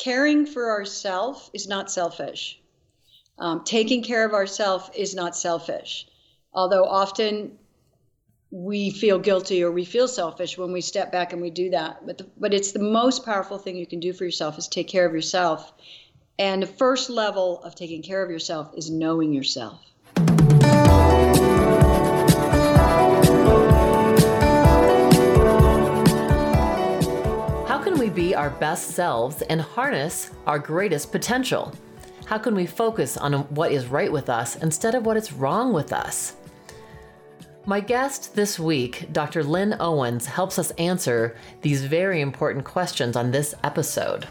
caring for ourselves is not selfish. Um, taking care of ourselves is not selfish. Although often we feel guilty or we feel selfish when we step back and we do that. But the, but it's the most powerful thing you can do for yourself is take care of yourself. And the first level of taking care of yourself is knowing yourself. Be our best selves and harness our greatest potential? How can we focus on what is right with us instead of what is wrong with us? My guest this week, Dr. Lynn Owens, helps us answer these very important questions on this episode.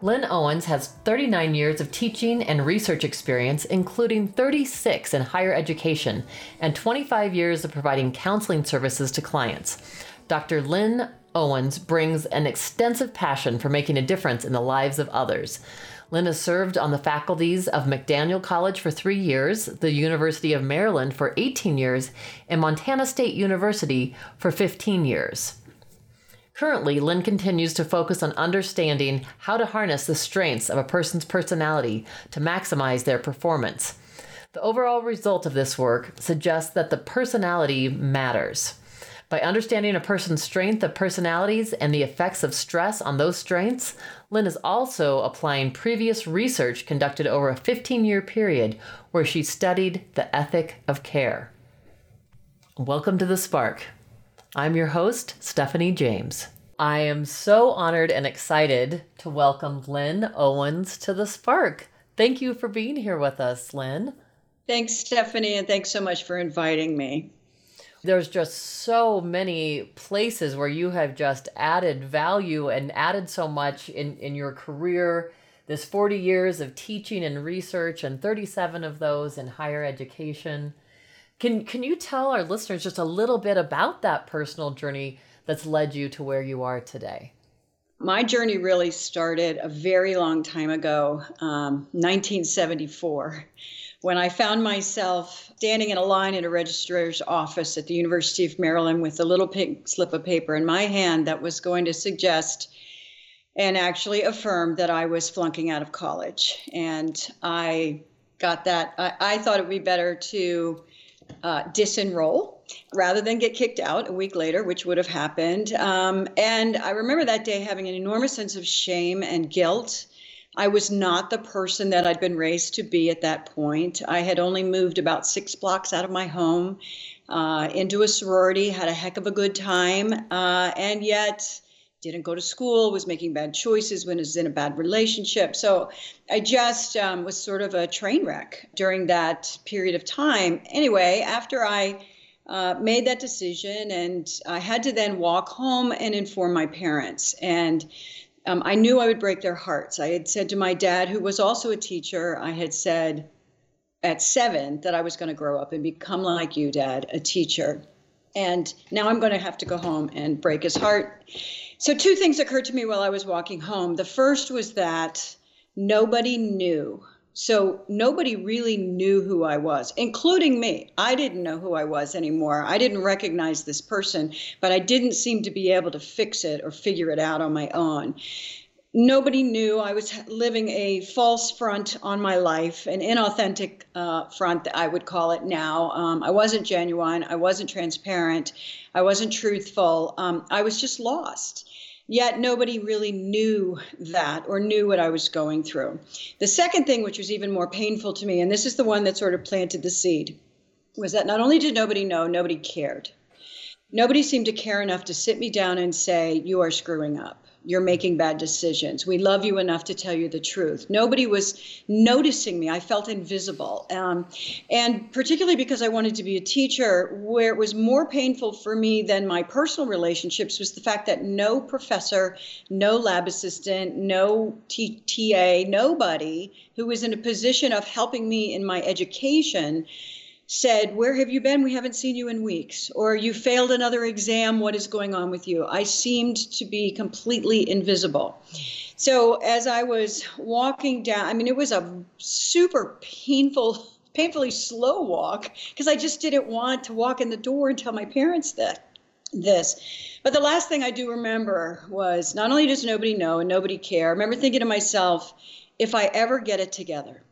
Lynn Owens has 39 years of teaching and research experience, including 36 in higher education and 25 years of providing counseling services to clients. Dr. Lynn Owens brings an extensive passion for making a difference in the lives of others. Linda served on the faculties of McDaniel College for three years, the University of Maryland for 18 years, and Montana State University for 15 years. Currently, Lynn continues to focus on understanding how to harness the strengths of a person's personality to maximize their performance. The overall result of this work suggests that the personality matters. By understanding a person's strength of personalities and the effects of stress on those strengths, Lynn is also applying previous research conducted over a 15 year period where she studied the ethic of care. Welcome to The Spark. I'm your host, Stephanie James. I am so honored and excited to welcome Lynn Owens to The Spark. Thank you for being here with us, Lynn. Thanks, Stephanie, and thanks so much for inviting me there's just so many places where you have just added value and added so much in, in your career. This 40 years of teaching and research, and 37 of those in higher education. Can, can you tell our listeners just a little bit about that personal journey that's led you to where you are today? My journey really started a very long time ago, um, 1974 when I found myself standing in a line at a registrar's office at the University of Maryland with a little pink slip of paper in my hand that was going to suggest and actually affirm that I was flunking out of college. And I got that. I, I thought it would be better to uh, disenroll rather than get kicked out a week later, which would have happened. Um, and I remember that day having an enormous sense of shame and guilt I was not the person that I'd been raised to be at that point. I had only moved about six blocks out of my home uh, into a sorority, had a heck of a good time, uh, and yet didn't go to school, was making bad choices when I was in a bad relationship. So I just um, was sort of a train wreck during that period of time. Anyway, after I uh, made that decision, and I had to then walk home and inform my parents. And um, I knew I would break their hearts. I had said to my dad, who was also a teacher, I had said at seven that I was going to grow up and become like you, Dad, a teacher. And now I'm going to have to go home and break his heart. So, two things occurred to me while I was walking home. The first was that nobody knew so nobody really knew who I was, including me. I didn't know who I was anymore. I didn't recognize this person, but I didn't seem to be able to fix it or figure it out on my own. Nobody knew I was living a false front on my life, an inauthentic uh, front, that I would call it now. Um, I wasn't genuine. I wasn't transparent. I wasn't truthful. Um, I was just lost. Yet nobody really knew that or knew what I was going through. The second thing, which was even more painful to me, and this is the one that sort of planted the seed, was that not only did nobody know, nobody cared. Nobody seemed to care enough to sit me down and say, You are screwing up you're making bad decisions. We love you enough to tell you the truth. Nobody was noticing me. I felt invisible. Um, and particularly because I wanted to be a teacher, where it was more painful for me than my personal relationships was the fact that no professor, no lab assistant, no T- TA, nobody who was in a position of helping me in my education said, Where have you been? We haven't seen you in weeks. Or you failed another exam. What is going on with you? I seemed to be completely invisible. So as I was walking down, I mean, it was a super painful, painfully slow walk because I just didn't want to walk in the door and tell my parents that this. But the last thing I do remember was not only does nobody know and nobody care, I remember thinking to myself, if I ever get it together,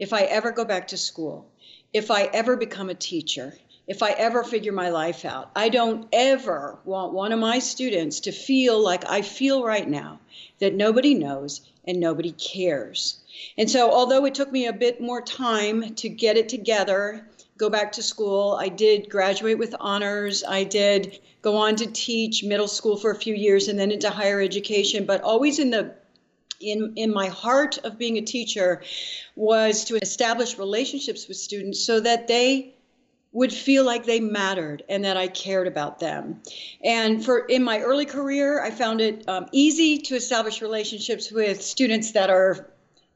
if I ever go back to school, if I ever become a teacher, if I ever figure my life out, I don't ever want one of my students to feel like I feel right now that nobody knows and nobody cares. And so, although it took me a bit more time to get it together, go back to school, I did graduate with honors, I did go on to teach middle school for a few years and then into higher education, but always in the in, in my heart of being a teacher was to establish relationships with students so that they would feel like they mattered and that I cared about them. And for in my early career, I found it um, easy to establish relationships with students that are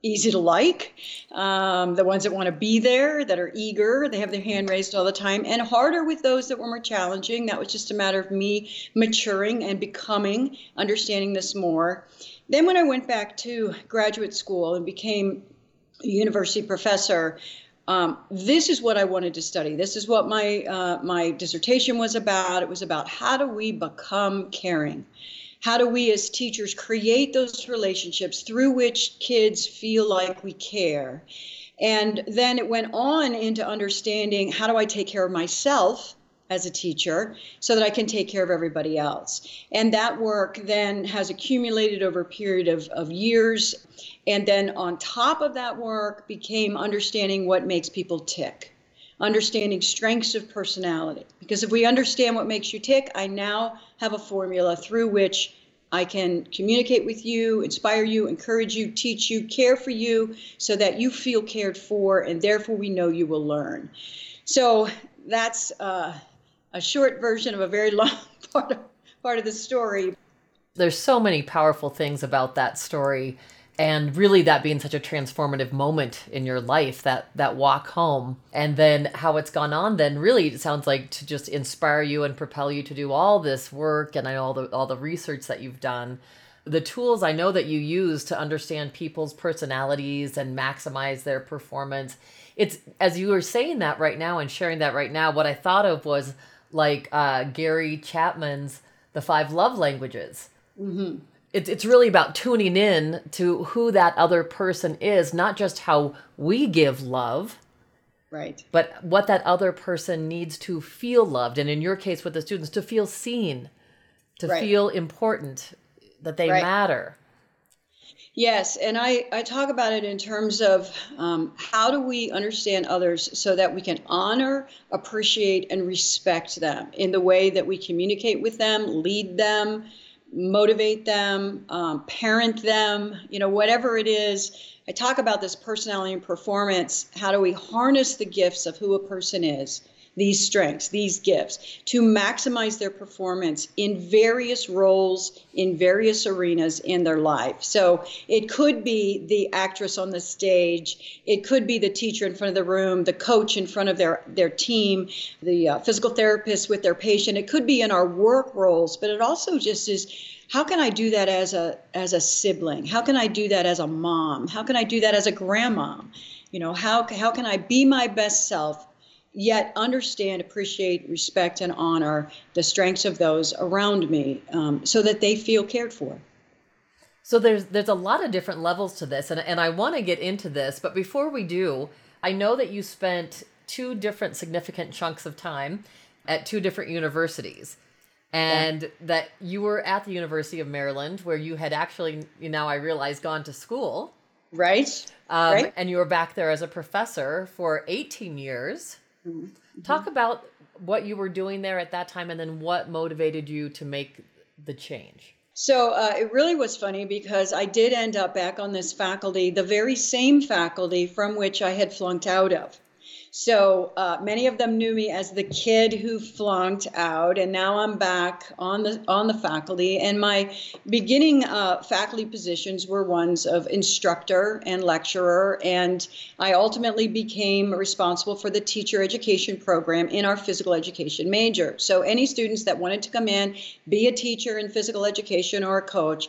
easy to like, um, the ones that want to be there, that are eager, they have their hand raised all the time, and harder with those that were more challenging. That was just a matter of me maturing and becoming, understanding this more. Then, when I went back to graduate school and became a university professor, um, this is what I wanted to study. This is what my uh, my dissertation was about. It was about how do we become caring. How do we as teachers create those relationships through which kids feel like we care? And then it went on into understanding how do I take care of myself as a teacher so that I can take care of everybody else. And that work then has accumulated over a period of, of years. And then on top of that work became understanding what makes people tick, understanding strengths of personality. Because if we understand what makes you tick, I now have a formula through which I can communicate with you, inspire you, encourage you, teach you, care for you so that you feel cared for, and therefore we know you will learn. So that's uh, a short version of a very long part of, part of the story. There's so many powerful things about that story and really that being such a transformative moment in your life that that walk home and then how it's gone on then really it sounds like to just inspire you and propel you to do all this work and I know all the all the research that you've done the tools I know that you use to understand people's personalities and maximize their performance it's as you were saying that right now and sharing that right now what I thought of was like uh, Gary Chapman's The Five Love Languages. Mm-hmm. It's, it's really about tuning in to who that other person is, not just how we give love. Right. But what that other person needs to feel loved. And in your case with the students, to feel seen, to right. feel important, that they right. matter. Yes, and I, I talk about it in terms of um, how do we understand others so that we can honor, appreciate, and respect them in the way that we communicate with them, lead them, motivate them, um, parent them, you know, whatever it is. I talk about this personality and performance. How do we harness the gifts of who a person is? These strengths, these gifts, to maximize their performance in various roles, in various arenas in their life. So it could be the actress on the stage, it could be the teacher in front of the room, the coach in front of their, their team, the uh, physical therapist with their patient. It could be in our work roles, but it also just is how can I do that as a as a sibling? How can I do that as a mom? How can I do that as a grandma? You know, how how can I be my best self yet understand, appreciate, respect, and honor the strengths of those around me um, so that they feel cared for. So there's there's a lot of different levels to this, and, and I want to get into this, but before we do, I know that you spent two different significant chunks of time at two different universities. And yeah. that you were at the University of Maryland, where you had actually, you know, I realize, gone to school. Right. Um, right. And you were back there as a professor for 18 years. Mm-hmm. Talk about what you were doing there at that time and then what motivated you to make the change. So uh, it really was funny because I did end up back on this faculty, the very same faculty from which I had flunked out of. So uh, many of them knew me as the kid who flunked out, and now I'm back on the on the faculty. And my beginning uh, faculty positions were ones of instructor and lecturer, and I ultimately became responsible for the teacher education program in our physical education major. So any students that wanted to come in, be a teacher in physical education or a coach,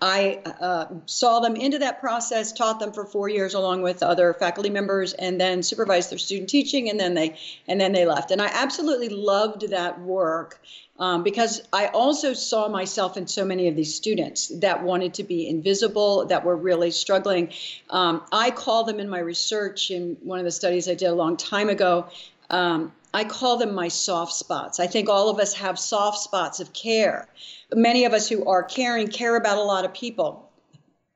I uh, saw them into that process, taught them for four years along with other faculty members, and then supervised their student teaching, and then they and then they left. And I absolutely loved that work. Um, because I also saw myself in so many of these students that wanted to be invisible, that were really struggling. Um, I call them in my research in one of the studies I did a long time ago. Um, I call them my soft spots. I think all of us have soft spots of care. Many of us who are caring care about a lot of people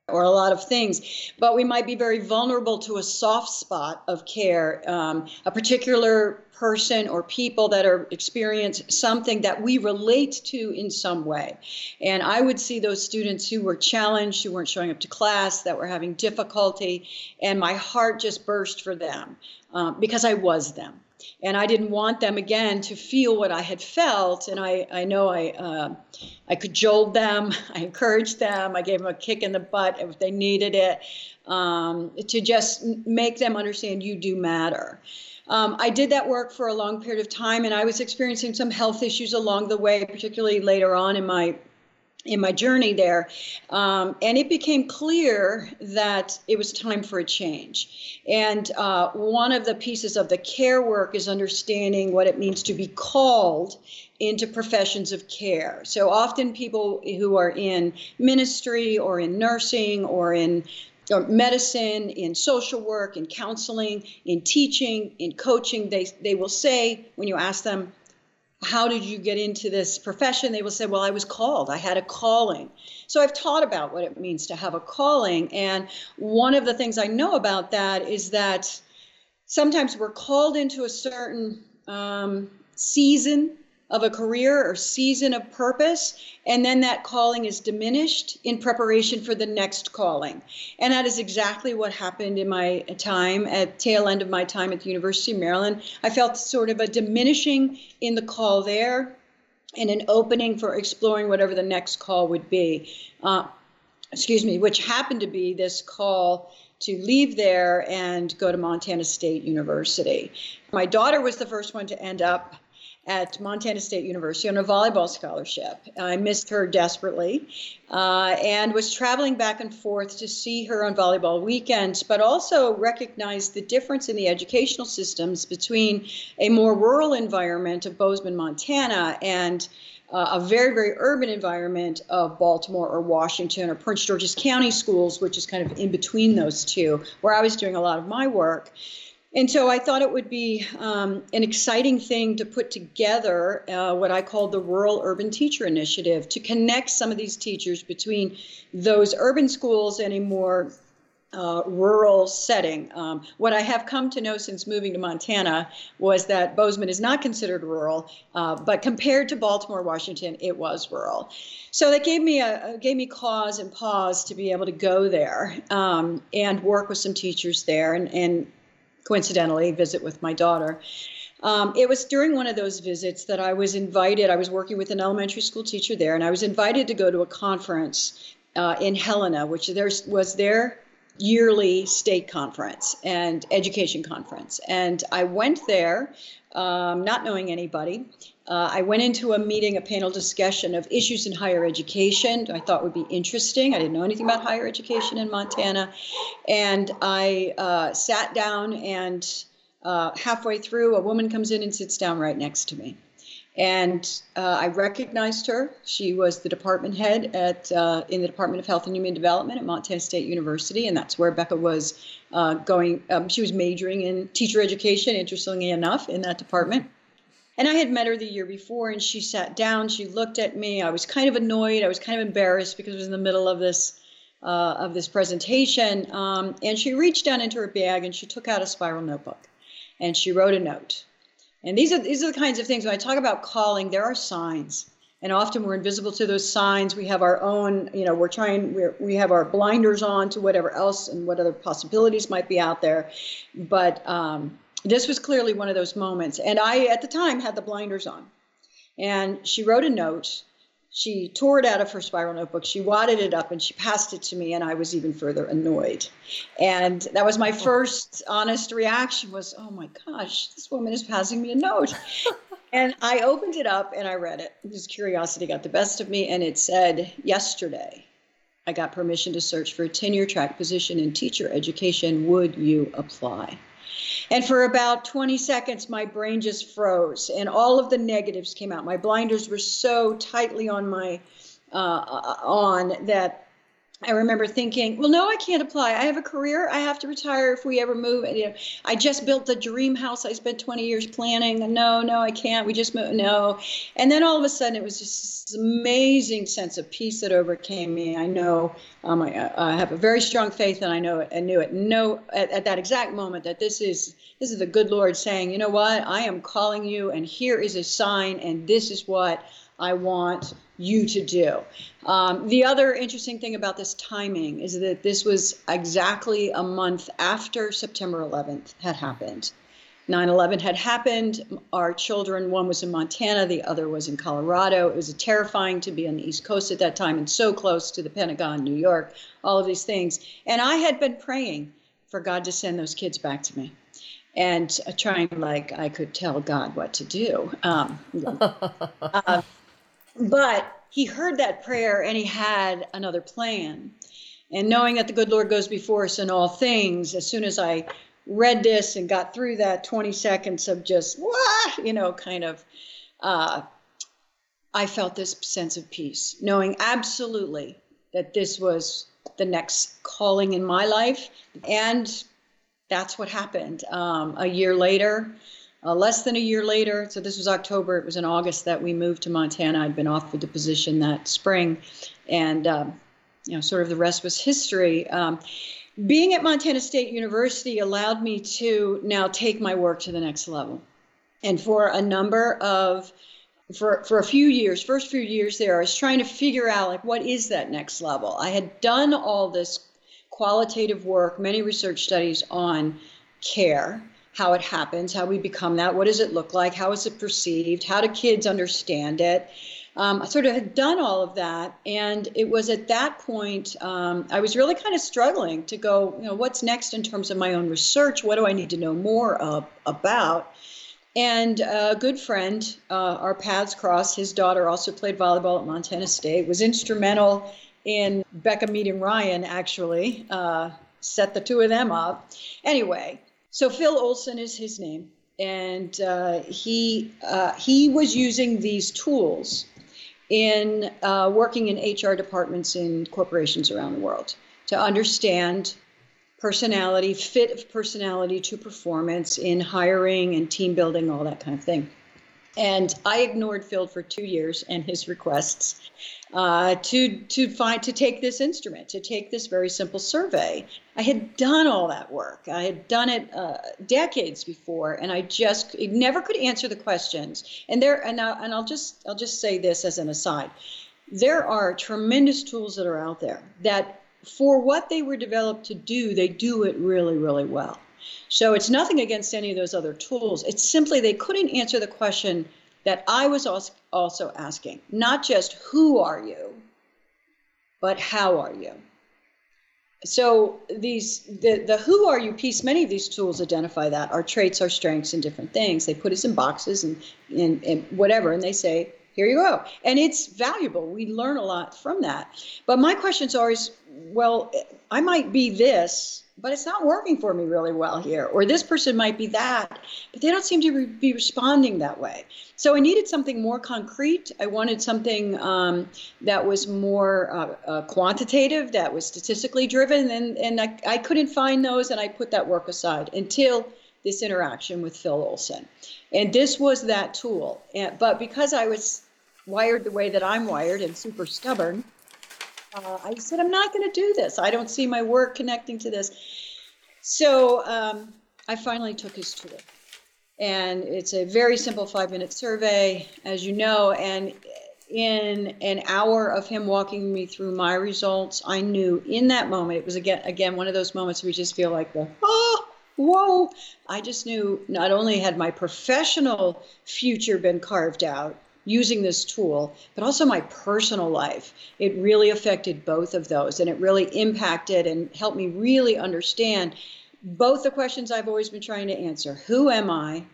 or a lot of things, but we might be very vulnerable to a soft spot of care, um, a particular person or people that are experience something that we relate to in some way. And I would see those students who were challenged, who weren't showing up to class, that were having difficulty, and my heart just burst for them um, because I was them and I didn't want them again to feel what I had felt. And I, I know I, uh, I cajoled them, I encouraged them, I gave them a kick in the butt if they needed it, um, to just make them understand you do matter. Um, I did that work for a long period of time, and I was experiencing some health issues along the way, particularly later on in my in my journey there. Um, and it became clear that it was time for a change. And uh, one of the pieces of the care work is understanding what it means to be called into professions of care. So often people who are in ministry or in nursing or in or medicine, in social work, in counseling, in teaching, in coaching, they, they will say, when you ask them, how did you get into this profession? They will say, Well, I was called. I had a calling. So I've taught about what it means to have a calling. And one of the things I know about that is that sometimes we're called into a certain um, season of a career or season of purpose, and then that calling is diminished in preparation for the next calling. And that is exactly what happened in my time at tail end of my time at the University of Maryland. I felt sort of a diminishing in the call there and an opening for exploring whatever the next call would be. Uh, excuse me, which happened to be this call to leave there and go to Montana State University. My daughter was the first one to end up at Montana State University on a volleyball scholarship. I missed her desperately uh, and was traveling back and forth to see her on volleyball weekends, but also recognized the difference in the educational systems between a more rural environment of Bozeman, Montana, and uh, a very, very urban environment of Baltimore or Washington or Prince George's County schools, which is kind of in between those two, where I was doing a lot of my work. And so I thought it would be um, an exciting thing to put together uh, what I call the Rural Urban Teacher Initiative to connect some of these teachers between those urban schools and a more uh, rural setting. Um, what I have come to know since moving to Montana was that Bozeman is not considered rural, uh, but compared to Baltimore, Washington, it was rural. So that gave me a gave me cause and pause to be able to go there um, and work with some teachers there and, and coincidentally visit with my daughter. Um, it was during one of those visits that I was invited. I was working with an elementary school teacher there, and I was invited to go to a conference uh, in Helena, which there was their yearly state conference and education conference. And I went there, um, not knowing anybody. Uh, I went into a meeting, a panel discussion of issues in higher education. I thought would be interesting. I didn't know anything about higher education in Montana, and I uh, sat down. And uh, halfway through, a woman comes in and sits down right next to me. And uh, I recognized her. She was the department head at uh, in the Department of Health and Human Development at Montana State University, and that's where Becca was uh, going. Um, she was majoring in teacher education, interestingly enough, in that department. And I had met her the year before, and she sat down. She looked at me. I was kind of annoyed. I was kind of embarrassed because I was in the middle of this uh, of this presentation. Um, and she reached down into her bag and she took out a spiral notebook, and she wrote a note. And these are these are the kinds of things when I talk about calling. There are signs, and often we're invisible to those signs. We have our own, you know, we're trying. We're, we have our blinders on to whatever else and what other possibilities might be out there, but. Um, this was clearly one of those moments. And I, at the time, had the blinders on. And she wrote a note. She tore it out of her spiral notebook. She wadded it up and she passed it to me, and I was even further annoyed. And that was my first honest reaction was, oh my gosh, this woman is passing me a note. and I opened it up and I read it. This curiosity got the best of me, and it said, yesterday, I got permission to search for a tenure track position in teacher education. Would you apply? And for about 20 seconds, my brain just froze and all of the negatives came out. My blinders were so tightly on my uh, on that I remember thinking, well, no, I can't apply. I have a career. I have to retire if we ever move. You know, I just built the dream house. I spent 20 years planning. No, no, I can't. We just moved. No. And then all of a sudden, it was just this amazing sense of peace that overcame me. I know um, I, I, have a very strong faith, and I know it. I knew it. No, at, at that exact moment that this is this is the good Lord saying, you know what? I am calling you, and here is a sign, and this is what I want you to do. Um, the other interesting thing about this timing is that this was exactly a month after September 11th had happened. 9 11 had happened. Our children, one was in Montana, the other was in Colorado. It was terrifying to be on the East Coast at that time and so close to the Pentagon, New York, all of these things. And I had been praying for God to send those kids back to me and uh, trying like I could tell God what to do. Um, uh, but he heard that prayer and he had another plan. And knowing that the good Lord goes before us in all things, as soon as I read this and got through that 20 seconds of just, what, you know, kind of, uh, I felt this sense of peace, knowing absolutely that this was the next calling in my life. And that's what happened. Um, a year later, uh, less than a year later, so this was October, it was in August that we moved to Montana. I'd been offered the position that spring, and um, you know, sort of the rest was history. Um, being at Montana State University allowed me to now take my work to the next level. And for a number of for for a few years, first few years there, I was trying to figure out like what is that next level. I had done all this qualitative work, many research studies on care how it happens, how we become that, what does it look like, how is it perceived, how do kids understand it. Um, I sort of had done all of that, and it was at that point um, I was really kind of struggling to go, you know, what's next in terms of my own research? What do I need to know more uh, about? And a good friend, uh, our paths crossed. His daughter also played volleyball at Montana State, was instrumental in Becca meeting Ryan, actually, uh, set the two of them up. Anyway, so Phil Olson is his name, and uh, he uh, he was using these tools in uh, working in HR departments in corporations around the world to understand personality, fit of personality to performance in hiring and team building, all that kind of thing. And I ignored Phil for two years and his requests uh, to to find to take this instrument, to take this very simple survey. I had done all that work. I had done it uh, decades before, and I just never could answer the questions. And there, and, I, and I'll just I'll just say this as an aside: there are tremendous tools that are out there that, for what they were developed to do, they do it really, really well. So it's nothing against any of those other tools. It's simply they couldn't answer the question that I was also asking not just who are you, but how are you? So these the the who are you piece, many of these tools identify that our traits, our strengths, and different things. They put us in boxes and, and, and whatever, and they say, here you go. And it's valuable. We learn a lot from that. But my questions always, well, I might be this, but it's not working for me really well here. Or this person might be that, but they don't seem to re- be responding that way. So I needed something more concrete. I wanted something um, that was more uh, uh, quantitative, that was statistically driven, and, and I, I couldn't find those, and I put that work aside until this interaction with Phil Olson. And this was that tool. And, but because I was wired the way that I'm wired and super stubborn, uh, I said, I'm not going to do this. I don't see my work connecting to this. So um, I finally took his tool. And it's a very simple five minute survey, as you know. And in an hour of him walking me through my results, I knew in that moment, it was again, again one of those moments where you just feel like the, oh, whoa. I just knew not only had my professional future been carved out, using this tool, but also my personal life. It really affected both of those and it really impacted and helped me really understand both the questions I've always been trying to answer Who am I?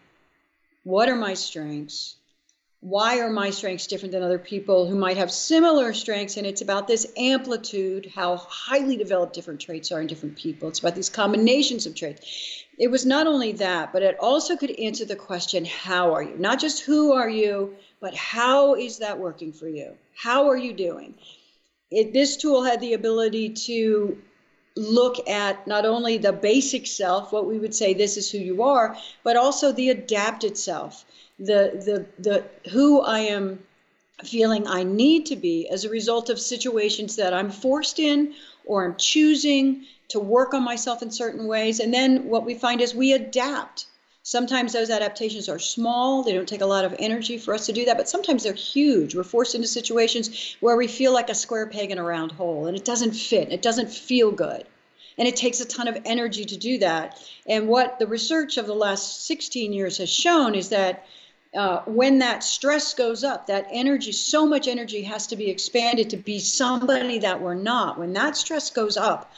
What are my strengths? Why are my strengths different than other people who might have similar strengths? And it's about this amplitude how highly developed different traits are in different people. It's about these combinations of traits. It was not only that but it also could answer the question how are you? Not just who are you but how is that working for you? How are you doing? It, this tool had the ability to look at not only the basic self what we would say this is who you are but also the adapted self the the the who I am feeling I need to be as a result of situations that I'm forced in or I'm choosing to work on myself in certain ways. And then what we find is we adapt. Sometimes those adaptations are small, they don't take a lot of energy for us to do that, but sometimes they're huge. We're forced into situations where we feel like a square peg in a round hole and it doesn't fit, it doesn't feel good. And it takes a ton of energy to do that. And what the research of the last 16 years has shown is that uh, when that stress goes up, that energy, so much energy has to be expanded to be somebody that we're not. When that stress goes up,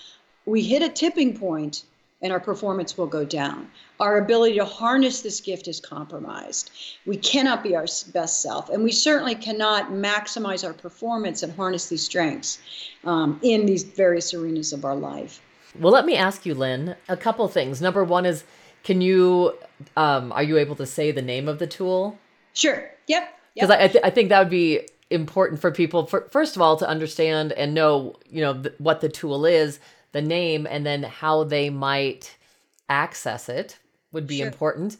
we hit a tipping point and our performance will go down. Our ability to harness this gift is compromised. We cannot be our best self, and we certainly cannot maximize our performance and harness these strengths um, in these various arenas of our life. Well, let me ask you, Lynn, a couple things. Number one is can you um, are you able to say the name of the tool? Sure. Yep. Because yep. I, th- I think that would be important for people, for, first of all, to understand and know, you know, th- what the tool is, the name, and then how they might access it would be sure. important.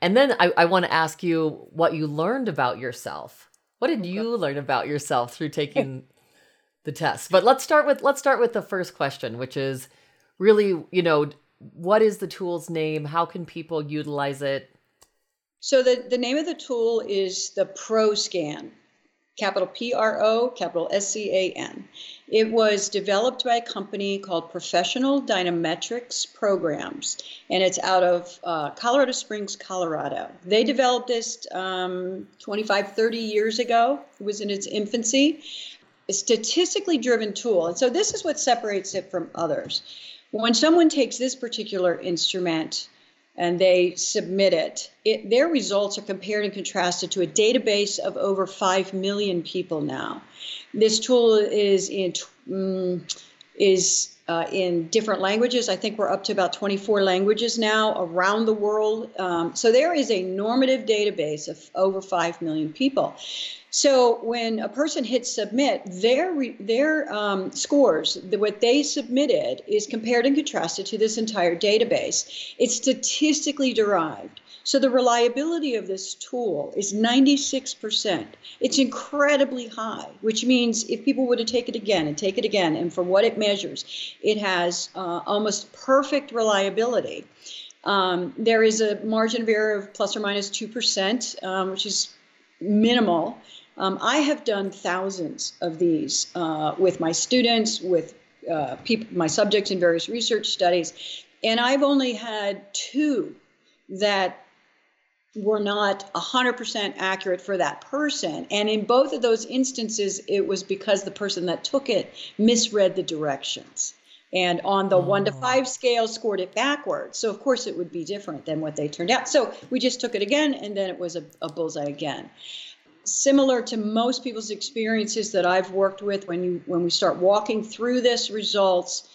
And then I, I want to ask you what you learned about yourself. What did okay. you learn about yourself through taking the test? But let's start with let's start with the first question, which is really, you know, what is the tool's name? How can people utilize it? So the, the name of the tool is the Pro Scan, capital P R O, capital S C A N. It was developed by a company called Professional Dynametrics Programs, and it's out of uh, Colorado Springs, Colorado. They developed this um, 25, 30 years ago. It was in its infancy. A statistically driven tool. And so this is what separates it from others. When someone takes this particular instrument and they submit it, it, their results are compared and contrasted to a database of over 5 million people now. This tool is in um, is uh, in different languages. I think we're up to about 24 languages now around the world. Um, so there is a normative database of over 5 million people. So when a person hits submit, their their um, scores, the, what they submitted, is compared and contrasted to this entire database. It's statistically derived. So the reliability of this tool is 96%. It's incredibly high, which means if people were to take it again and take it again, and for what it measures, it has uh, almost perfect reliability. Um, there is a margin of error of plus or minus 2%, um, which is minimal. Um, I have done thousands of these uh, with my students, with uh, people, my subjects in various research studies, and I've only had two that were not 100% accurate for that person. And in both of those instances, it was because the person that took it misread the directions. And on the oh. one to oh. five scale, scored it backwards. So, of course, it would be different than what they turned out. So, we just took it again, and then it was a, a bullseye again similar to most people's experiences that I've worked with when you when we start walking through this results.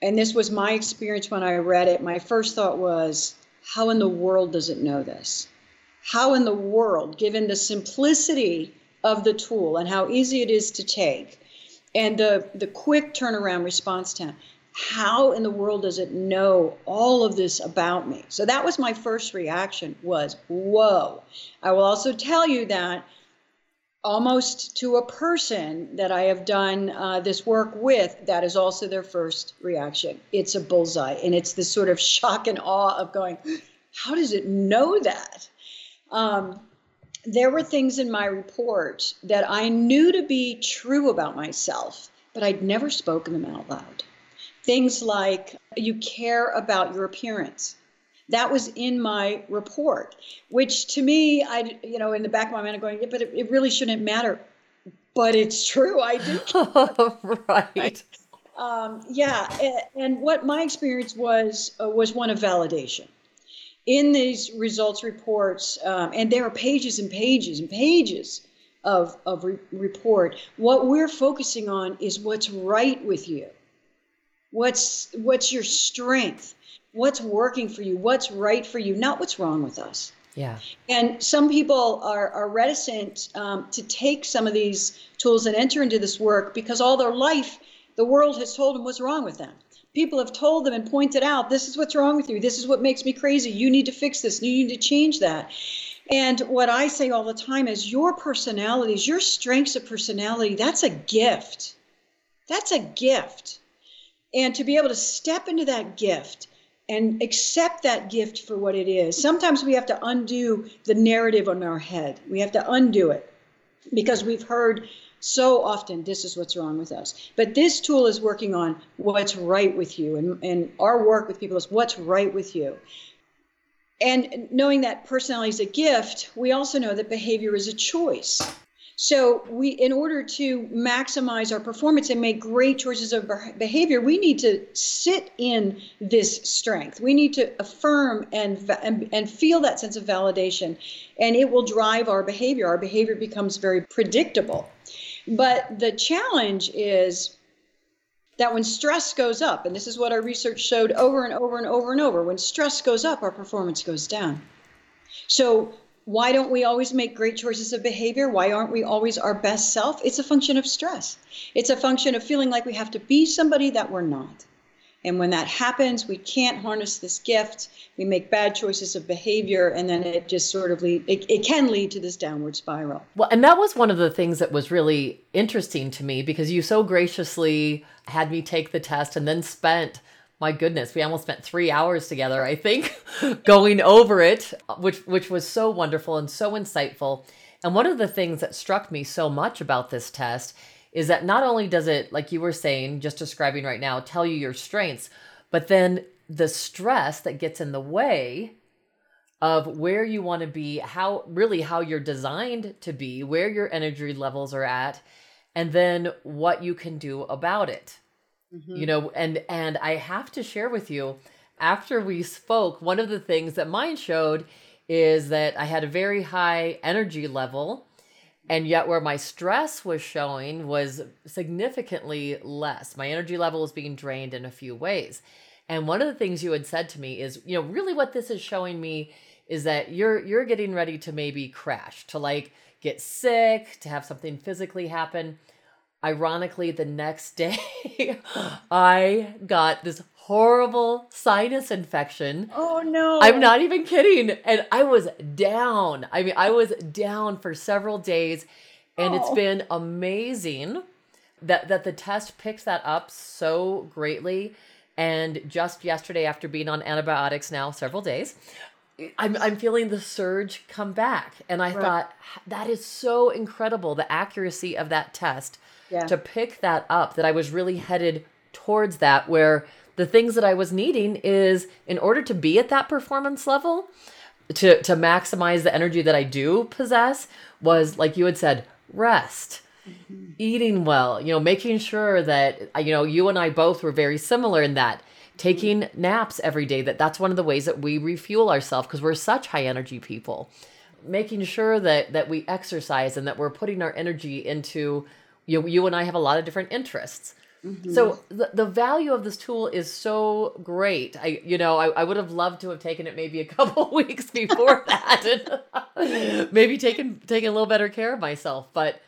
And this was my experience when I read it. My first thought was how in the world does it know this? How in the world given the simplicity of the tool and how easy it is to take and the the quick turnaround response time how in the world does it know all of this about me? So that was my first reaction was whoa. I will also tell you that almost to a person that I have done uh, this work with, that is also their first reaction. It's a bullseye. And it's this sort of shock and awe of going, how does it know that? Um, there were things in my report that I knew to be true about myself, but I'd never spoken them out loud. Things like, you care about your appearance. That was in my report, which to me, I, you know, in the back of my mind, I'm going, yeah, but it, it really shouldn't matter. But it's true. I do. right. Um, yeah. And, and, what my experience was uh, was one of validation. in these results reports, um, and there are pages and pages and pages of, of re- report, what we're focusing on is what's right with you. What's, what's your strength? What's working for you? What's right for you? Not what's wrong with us. Yeah. And some people are, are reticent um, to take some of these tools and enter into this work because all their life, the world has told them what's wrong with them. People have told them and pointed out, this is what's wrong with you. This is what makes me crazy. You need to fix this. You need to change that. And what I say all the time is your personalities, your strengths of personality, that's a gift. That's a gift. And to be able to step into that gift and accept that gift for what it is. Sometimes we have to undo the narrative on our head. We have to undo it because we've heard so often this is what's wrong with us. But this tool is working on what's right with you. And, and our work with people is what's right with you. And knowing that personality is a gift, we also know that behavior is a choice. So we, in order to maximize our performance and make great choices of behavior, we need to sit in this strength. We need to affirm and, and, and feel that sense of validation, and it will drive our behavior. Our behavior becomes very predictable. But the challenge is that when stress goes up, and this is what our research showed over and over and over and over, when stress goes up, our performance goes down. So, why don't we always make great choices of behavior? Why aren't we always our best self? It's a function of stress. It's a function of feeling like we have to be somebody that we're not. And when that happens, we can't harness this gift. We make bad choices of behavior, and then it just sort of lead, it, it can lead to this downward spiral. Well, and that was one of the things that was really interesting to me because you so graciously had me take the test and then spent my goodness, we almost spent three hours together, I think, going over it, which which was so wonderful and so insightful. And one of the things that struck me so much about this test is that not only does it, like you were saying, just describing right now, tell you your strengths, but then the stress that gets in the way of where you want to be, how really how you're designed to be, where your energy levels are at, and then what you can do about it. Mm-hmm. You know, and and I have to share with you after we spoke, one of the things that mine showed is that I had a very high energy level and yet where my stress was showing was significantly less. My energy level was being drained in a few ways. And one of the things you had said to me is you know really what this is showing me is that you're you're getting ready to maybe crash to like get sick to have something physically happen ironically the next day i got this horrible sinus infection. Oh no. I'm not even kidding. And I was down. I mean, I was down for several days and oh. it's been amazing that that the test picks that up so greatly and just yesterday after being on antibiotics now several days, I'm I'm feeling the surge come back and I right. thought that is so incredible the accuracy of that test yeah. to pick that up that I was really headed towards that where the things that I was needing is in order to be at that performance level, to to maximize the energy that I do possess was like you had said, rest. Mm-hmm. Eating well, you know, making sure that you know, you and I both were very similar in that taking mm-hmm. naps every day that that's one of the ways that we refuel ourselves because we're such high energy people making sure that that we exercise and that we're putting our energy into you you and I have a lot of different interests Mm-hmm. So the, the value of this tool is so great. I you know I, I would have loved to have taken it maybe a couple weeks before that and maybe taken taken a little better care of myself. But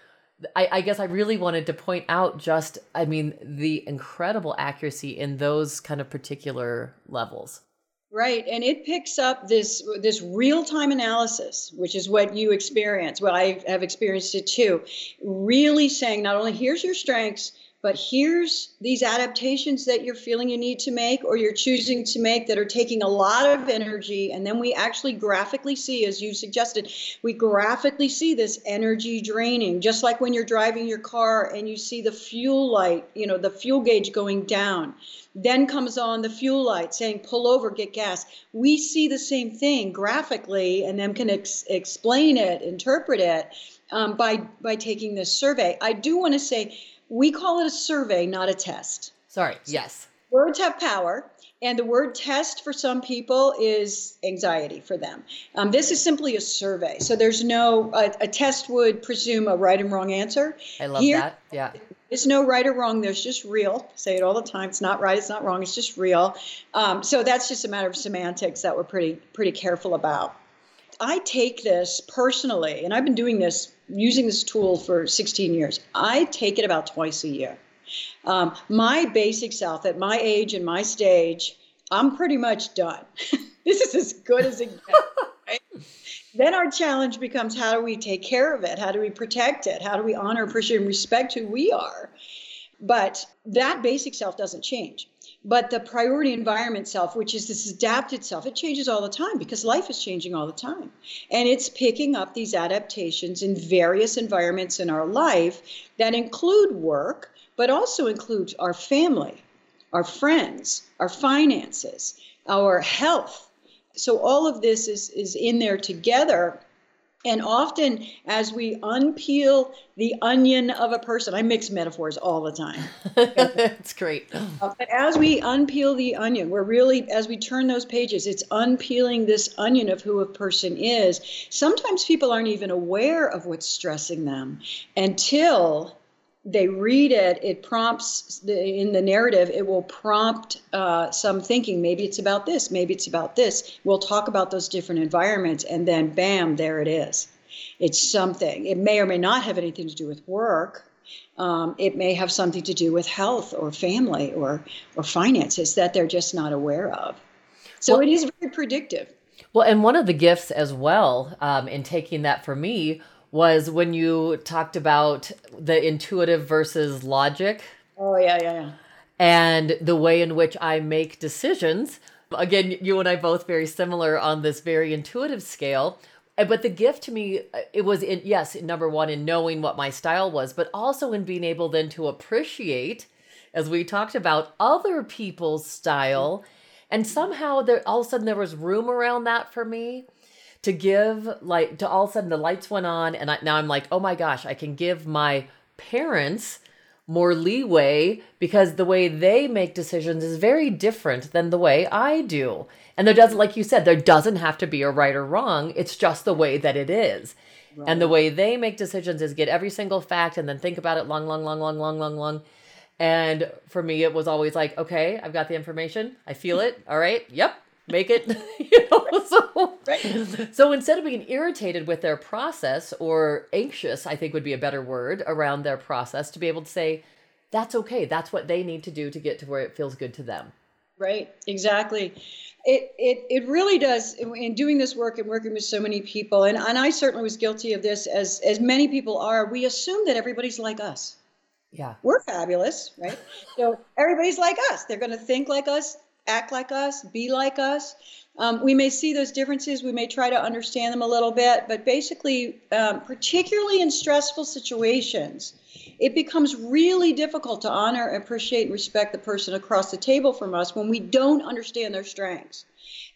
I, I guess I really wanted to point out just I mean the incredible accuracy in those kind of particular levels. Right, and it picks up this this real time analysis, which is what you experience. Well, I have experienced it too. Really saying not only here's your strengths, but here's these adaptations that you're feeling you need to make or you're choosing to make that are taking a lot of energy. And then we actually graphically see as you suggested we graphically see this energy draining. Just like when you're driving your car and you see the fuel light you know the fuel gauge going down. Then comes on the fuel light saying pull over get gas. We see the same thing graphically and then can ex- explain it interpret it um, by by taking this survey i do want to say we call it a survey, not a test. Sorry. Yes. words have power. And the word test for some people is anxiety for them. Um, this is simply a survey. So there's no, a, a, test would presume a right and wrong answer. I love Here, that. Yeah. There's no right or wrong. There's just real. say it all the time. It's not right. It's not wrong. It's just real. Um, so that's just a matter of semantics that we're pretty, pretty careful about. I take this personally, and I've been doing this, using this tool for 16 years. I take it about twice a year. Um, my basic self at my age and my stage, I'm pretty much done. this is as good as it gets. Right? then our challenge becomes how do we take care of it? How do we protect it? How do we honor, appreciate, and respect who we are? But that basic self doesn't change. But the priority environment self, which is this adapted self, it changes all the time because life is changing all the time. And it's picking up these adaptations in various environments in our life that include work, but also include our family, our friends, our finances, our health. So all of this is, is in there together and often, as we unpeel the onion of a person, I mix metaphors all the time. That's great. Uh, but as we unpeel the onion, we're really, as we turn those pages, it's unpeeling this onion of who a person is. Sometimes people aren't even aware of what's stressing them until they read it, it prompts the, in the narrative, it will prompt uh, some thinking. Maybe it's about this, maybe it's about this. We'll talk about those different environments, and then bam, there it is. It's something. It may or may not have anything to do with work. Um, it may have something to do with health or family or or finances that they're just not aware of. So well, it is very predictive. Well, and one of the gifts as well um, in taking that for me was when you talked about the intuitive versus logic. Oh, yeah, yeah, yeah. And the way in which I make decisions. Again, you and I both very similar on this very intuitive scale. But the gift to me, uh, it was in, yes, number one, in knowing what my style was, but also in being able then to appreciate, as we talked about, other people's style. And somehow there all of a sudden there was room around that for me to give like to all of a sudden the lights went on and I, now i'm like oh my gosh i can give my parents more leeway because the way they make decisions is very different than the way i do. And there doesn't like you said there doesn't have to be a right or wrong. It's just the way that it is. Right. and the way they make decisions is get every single fact and then think about it long long long long long long long. And for me it was always like okay i've got the information. I feel it. All right. Yep make it you know so right. so instead of being irritated with their process or anxious i think would be a better word around their process to be able to say that's okay. That's what they need to do to get to where it feels good to them. Right. Exactly. It, it, it really does in doing this work and working with so many people and, and i certainly was guilty of this as as many people are we assume that everybody's like us. Yeah. We're fabulous right? So everybody's like us. They're going to think like us act like us, be like us. Um, we may see those differences. We may try to understand them a little bit, but basically, um, particularly in stressful situations, it becomes really difficult to honor, appreciate, and respect the person across the table from us when we don't understand their strengths.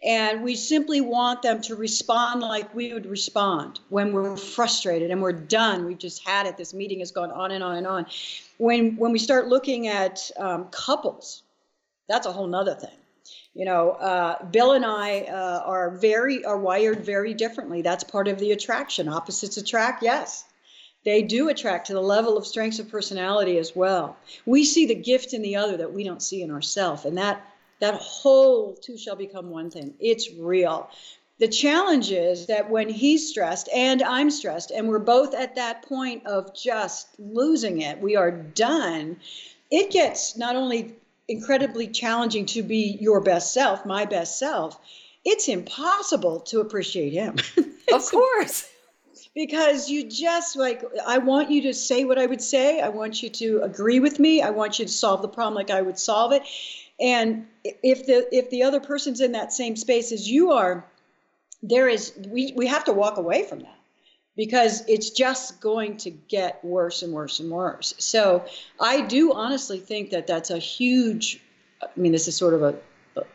And we simply want them to respond like we would respond when we're frustrated and we're done. We've just had it. This meeting has gone on and on and on. When when we start looking at um, couples, that's a whole nother thing. You know uh, bill and i uh, are very are wired very differently. That's part of the attraction. Opposites attract yes. They do attract to the level of strengths of personality as well. We see the gift in the other that we don't see in ourselves and that that whole two shall become one thing. It's real. The challenge is that when he's stressed and i'm stressed and we're both at that point of just losing it we are done it gets not only incredibly challenging to be your best self, my best self, it's impossible to appreciate him. of course. because you just like I want you to say what I would say. I want you to agree with me. I want you to solve the problem like I would solve it. And if the if the other person's in that same space as you are, there is we we have to walk away from that because it's just going to get worse and worse and worse. So I do honestly think that that's a huge, I mean, this is sort of a,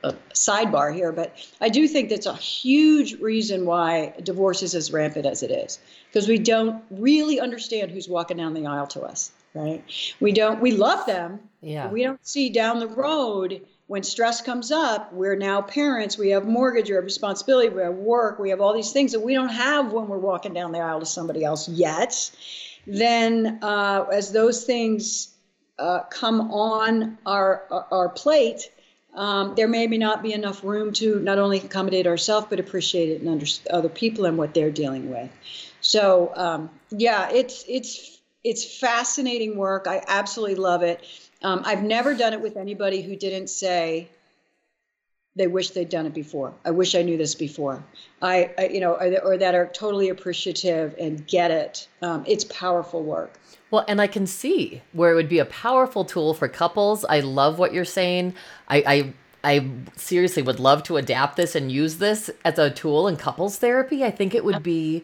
a, sidebar here, but I do think that's a huge reason why divorce is as rampant as it is because we don't really understand who's walking down the aisle to us, right? We don't, we love them. Yeah. we don't see down the road when stress comes up, we're now parents, we have mortgage, we have responsibility, we have work, we have all these things that we don't have when we're walking down the aisle to somebody else yet. Then, uh, as those things uh, come on our, our plate, um, there maybe not be enough room to not only accommodate ourselves but appreciate it and understand other people and what they're dealing with. So um, yeah, it's it's it's fascinating work. I absolutely love it. Um, I've never done it with anybody who didn't say they wish they'd done it before. I wish I knew this before. I, I you know, or, or, that are totally appreciative and get it. Um, it's powerful work. Well, and I can see where it would be a powerful tool for couples. I love what you're saying. I, I I seriously would love to adapt this and use this as a tool in couples therapy. I think it would be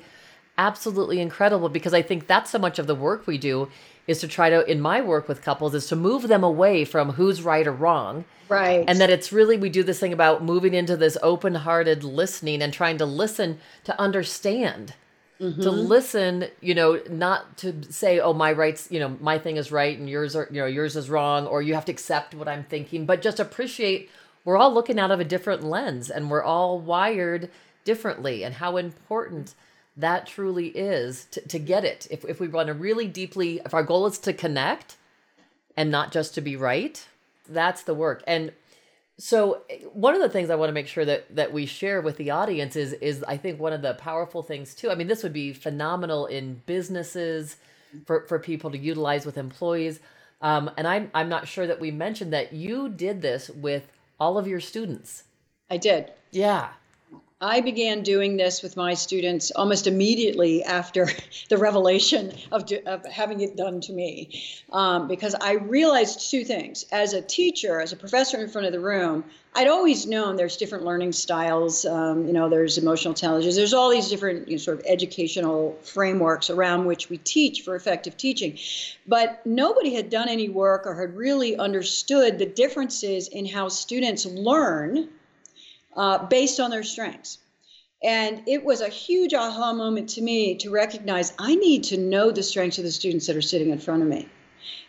absolutely incredible because I think that's so much of the work we do is to try to in my work with couples is to move them away from who's right or wrong. Right. And that it's really we do this thing about moving into this open-hearted listening and trying to listen to understand. Mm-hmm. to listen you know not to say oh my rights you know my thing is right and yours are you know yours is wrong or you have to accept what i'm thinking but just appreciate we're all looking out of a different lens and we're all wired differently and how important that truly is to, to get it. If, if we want to really deeply, if our goal is to connect and not just to be right, that's the work. And so one of the things I want to make sure that that we share with the audience is is I think one of the powerful things too. I mean, this would be phenomenal in businesses for, for people to utilize with employees. Um, and I'm I'm not sure that we mentioned that you did this with all of your students. I did. Yeah. I began doing this with my students almost immediately after the revelation of, of having it done to me, um, because I realized two things. As a teacher, as a professor in front of the room, I'd always known there's different learning styles. Um, you know, there's emotional intelligence. There's all these different you know, sort of educational frameworks around which we teach for effective teaching, but nobody had done any work or had really understood the differences in how students learn uh, based on their strengths. And it was a huge aha moment to me to recognize I need to know the strengths of the students that are sitting in front of me.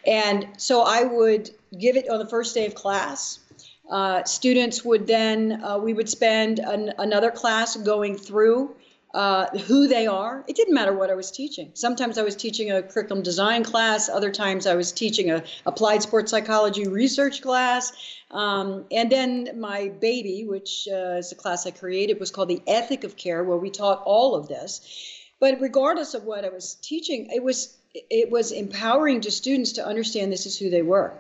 And so I would give it on the first day of class. Uh, students would then, uh, we would spend an, another class going through uh, who they are. It didn't matter what I was teaching. Sometimes I was teaching a curriculum design class. Other times I was teaching a applied sports psychology research class. Um, and then my baby, which uh, is a class I created, was called the Ethic of Care, where we taught all of this. But regardless of what I was teaching, it was it was empowering to students to understand this is who they were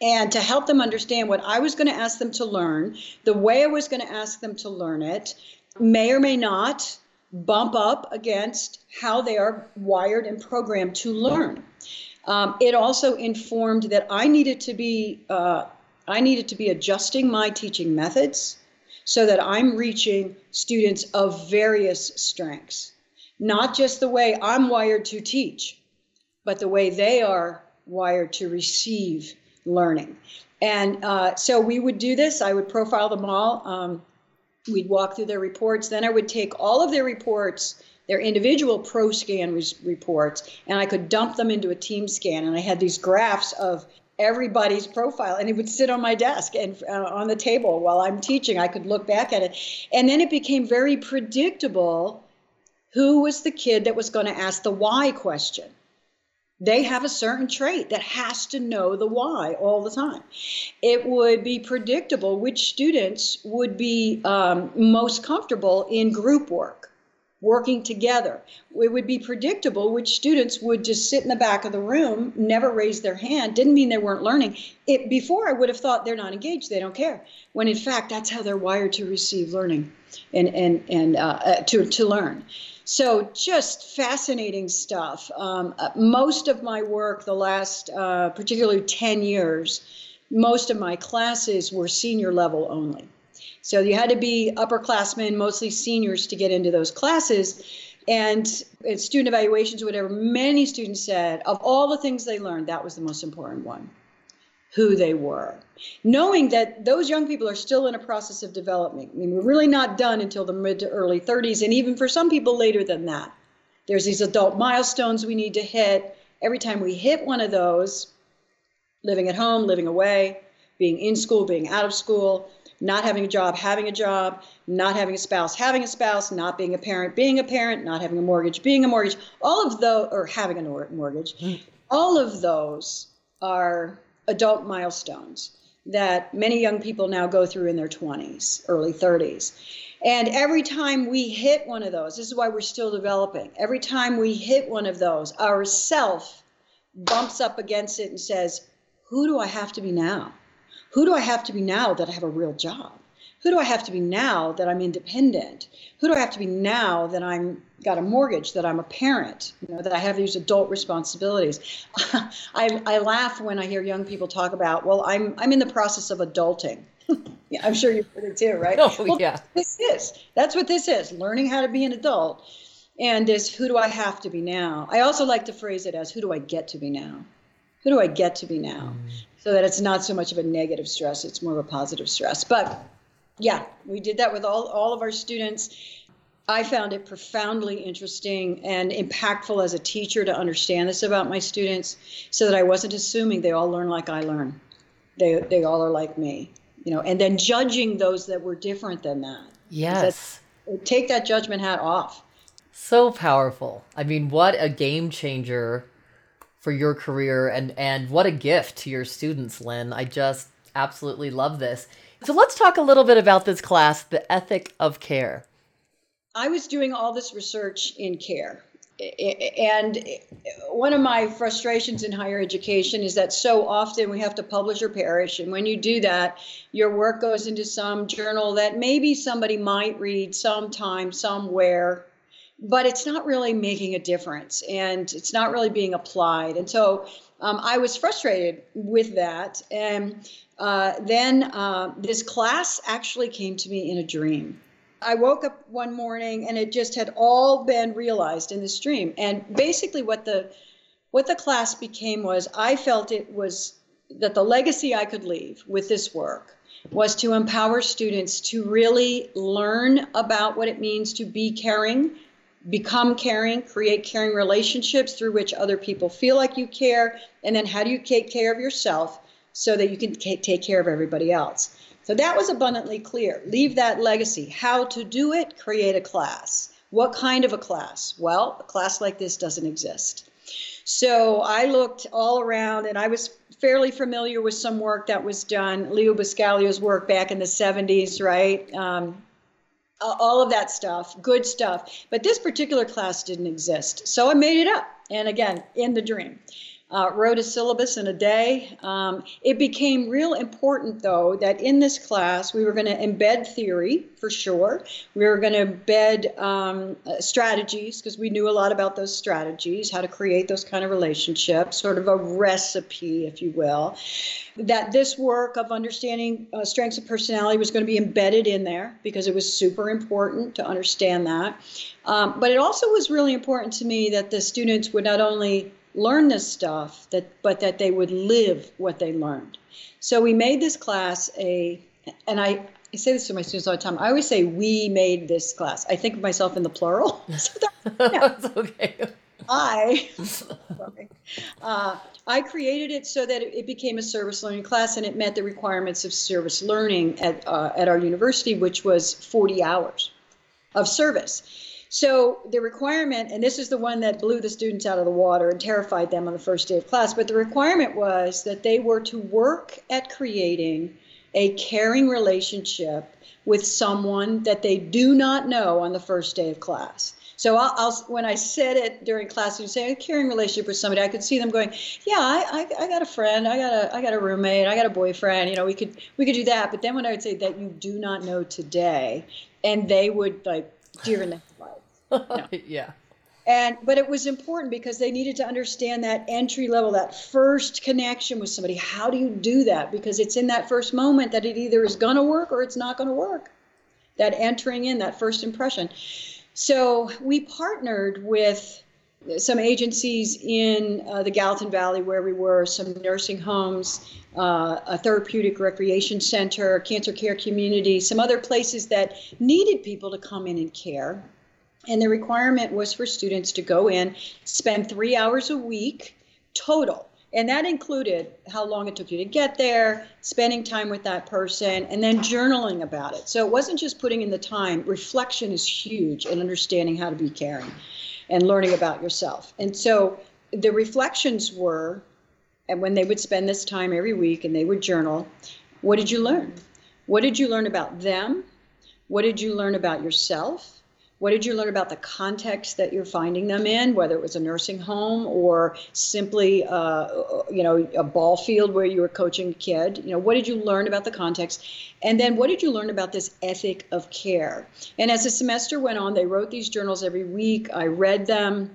and to help them understand what I was going to ask them to learn, the way I was going to ask them to learn it, may or may not bump up against how they are wired and programmed to learn. Um, it also informed that I needed to be uh, I needed to be adjusting my teaching methods so that I'm reaching students of various strengths, not just the way I'm wired to teach, but the way they are wired to receive learning. And uh, so we would do this. I would profile them all. Um, We'd walk through their reports. Then I would take all of their reports, their individual pro scan reports, and I could dump them into a team scan. And I had these graphs of everybody's profile and it would sit on my desk and uh, on the table while I'm teaching. I could look back at it. And then it became very predictable who was the kid that was going to ask the why question they have a certain trait that has to know the why all the time. It would be predictable which students would be um, most comfortable in group work, working together. It would be predictable which students would just sit in the back of the room, never raise their hand. Didn't mean they weren't learning. It before I would have thought they're not engaged, they don't care. When in fact that's how they're wired to receive learning and and and uh, uh, to to learn. So just fascinating stuff. Um, uh, most of my work, the last uh, particularly 10 years, most of my classes were senior level only. So you had to be upperclassmen, mostly seniors, to get into those classes. And student evaluations, whatever, many students said of all the things they learned, that was the most important one who they were, knowing that those young people are still in a process of development. I mean, we're really not done until the mid to early 30s, and even for some people later than that. There's these adult milestones we need to hit. Every time we hit one of those, living at home, living away, being in school, being out of school, not having a job, having a job, not having a spouse, having a spouse, not being a parent, being a parent, not having a mortgage, being a mortgage, all of those, or having a mortgage, hmm. all of those are adult milestones that many young people now go through in their 20s, early 30s. And every time we hit one of those, this is why we're still developing. Every time we hit one of those, our self bumps up against it and says, Who do I have to be now? Who do I have to be now that I have a real job? Who do I have to be now that I'm independent? Who do I have to be now that I'm got a mortgage, that I'm a parent, you know, that I have these adult responsibilities? I, I laugh when I hear young people talk about, well, I'm I'm in the process of adulting. yeah, I'm sure you've heard it too, right? Oh, well, yeah. This is that's what this is: learning how to be an adult. And this, who do I have to be now? I also like to phrase it as, who do I get to be now? Who do I get to be now? Mm. So that it's not so much of a negative stress; it's more of a positive stress. But yeah, we did that with all, all of our students. I found it profoundly interesting and impactful as a teacher to understand this about my students so that I wasn't assuming they all learn like I learn. They, they all are like me, you know, and then judging those that were different than that. Yes. That, take that judgment hat off. So powerful. I mean, what a game changer for your career and, and what a gift to your students, Lynn. I just absolutely love this. So let's talk a little bit about this class, The Ethic of Care. I was doing all this research in care. And one of my frustrations in higher education is that so often we have to publish or perish. And when you do that, your work goes into some journal that maybe somebody might read sometime, somewhere, but it's not really making a difference and it's not really being applied. And so um, I was frustrated with that. And uh, then uh, this class actually came to me in a dream. I woke up one morning and it just had all been realized in this dream. And basically, what the what the class became was I felt it was that the legacy I could leave with this work was to empower students to really learn about what it means to be caring, become caring, create caring relationships through which other people feel like you care, and then how do you take care of yourself so that you can take care of everybody else. So that was abundantly clear. Leave that legacy. How to do it? Create a class. What kind of a class? Well, a class like this doesn't exist. So I looked all around and I was fairly familiar with some work that was done, Leo Buscaglia's work back in the 70s, right? Um, all of that stuff, good stuff. But this particular class didn't exist. So I made it up. And again, in the dream uh, wrote a syllabus in a day. Um, it became real important, though, that in this class we were going to embed theory for sure. We were going to embed um, uh, strategies because we knew a lot about those strategies, how to create those kind of relationships, sort of a recipe, if you will. That this work of understanding uh, strengths of personality was going to be embedded in there because it was super important to understand that. Um, but it also was really important to me that the students would not only learn this stuff that but that they would live what they learned so we made this class a and i I say this to my students all the time. I always say we made this class. I think of myself in the plural. so. That's okay. I, uh, I created it so that it became a service learning class, and it met the requirements of service learning at uh, at our university, which was 40 hours of service. So the requirement, and this is the one that blew the students out of the water and terrified them on the first day of class, but the requirement was that they were to work at creating a caring relationship with someone that they do not know on the first day of class. So I'll, I'll, when I said it during class and say a caring relationship with somebody, I could see them going, "Yeah, I, I, I, got a friend, I got a, I got a roommate, I got a boyfriend. You know, we could, we could do that." But then when I would say that you do not know today, and they would like deer in the yeah. And but it was important because they needed to understand that entry level, that first connection with somebody. How do you do that? Because it's in that first moment that it either is going to work or it's not going to work. That entering in, that first impression. So we partnered with some agencies in uh, the Gallatin Valley where we were, some nursing homes, uh, a therapeutic recreation center, cancer care community, some other places that needed people to come in and care and the requirement was for students to go in, spend three hours a week total. And that included how long it took you to get there, spending time with that person, and then journaling about it. So it wasn't just putting in the time. Reflection is huge in understanding how to be caring and learning about yourself. And so the reflections were, and when they would spend this time every week and they would journal, what did you learn? What did you learn about them? What did you learn about yourself? What did you learn about the context that you're finding them in, whether it was a nursing home or simply, uh, you know, a ball field where you were coaching a kid? You know, what did you learn about the context? And then what did you learn about this ethic of care? And as the semester went on, they wrote these journals every week. I read them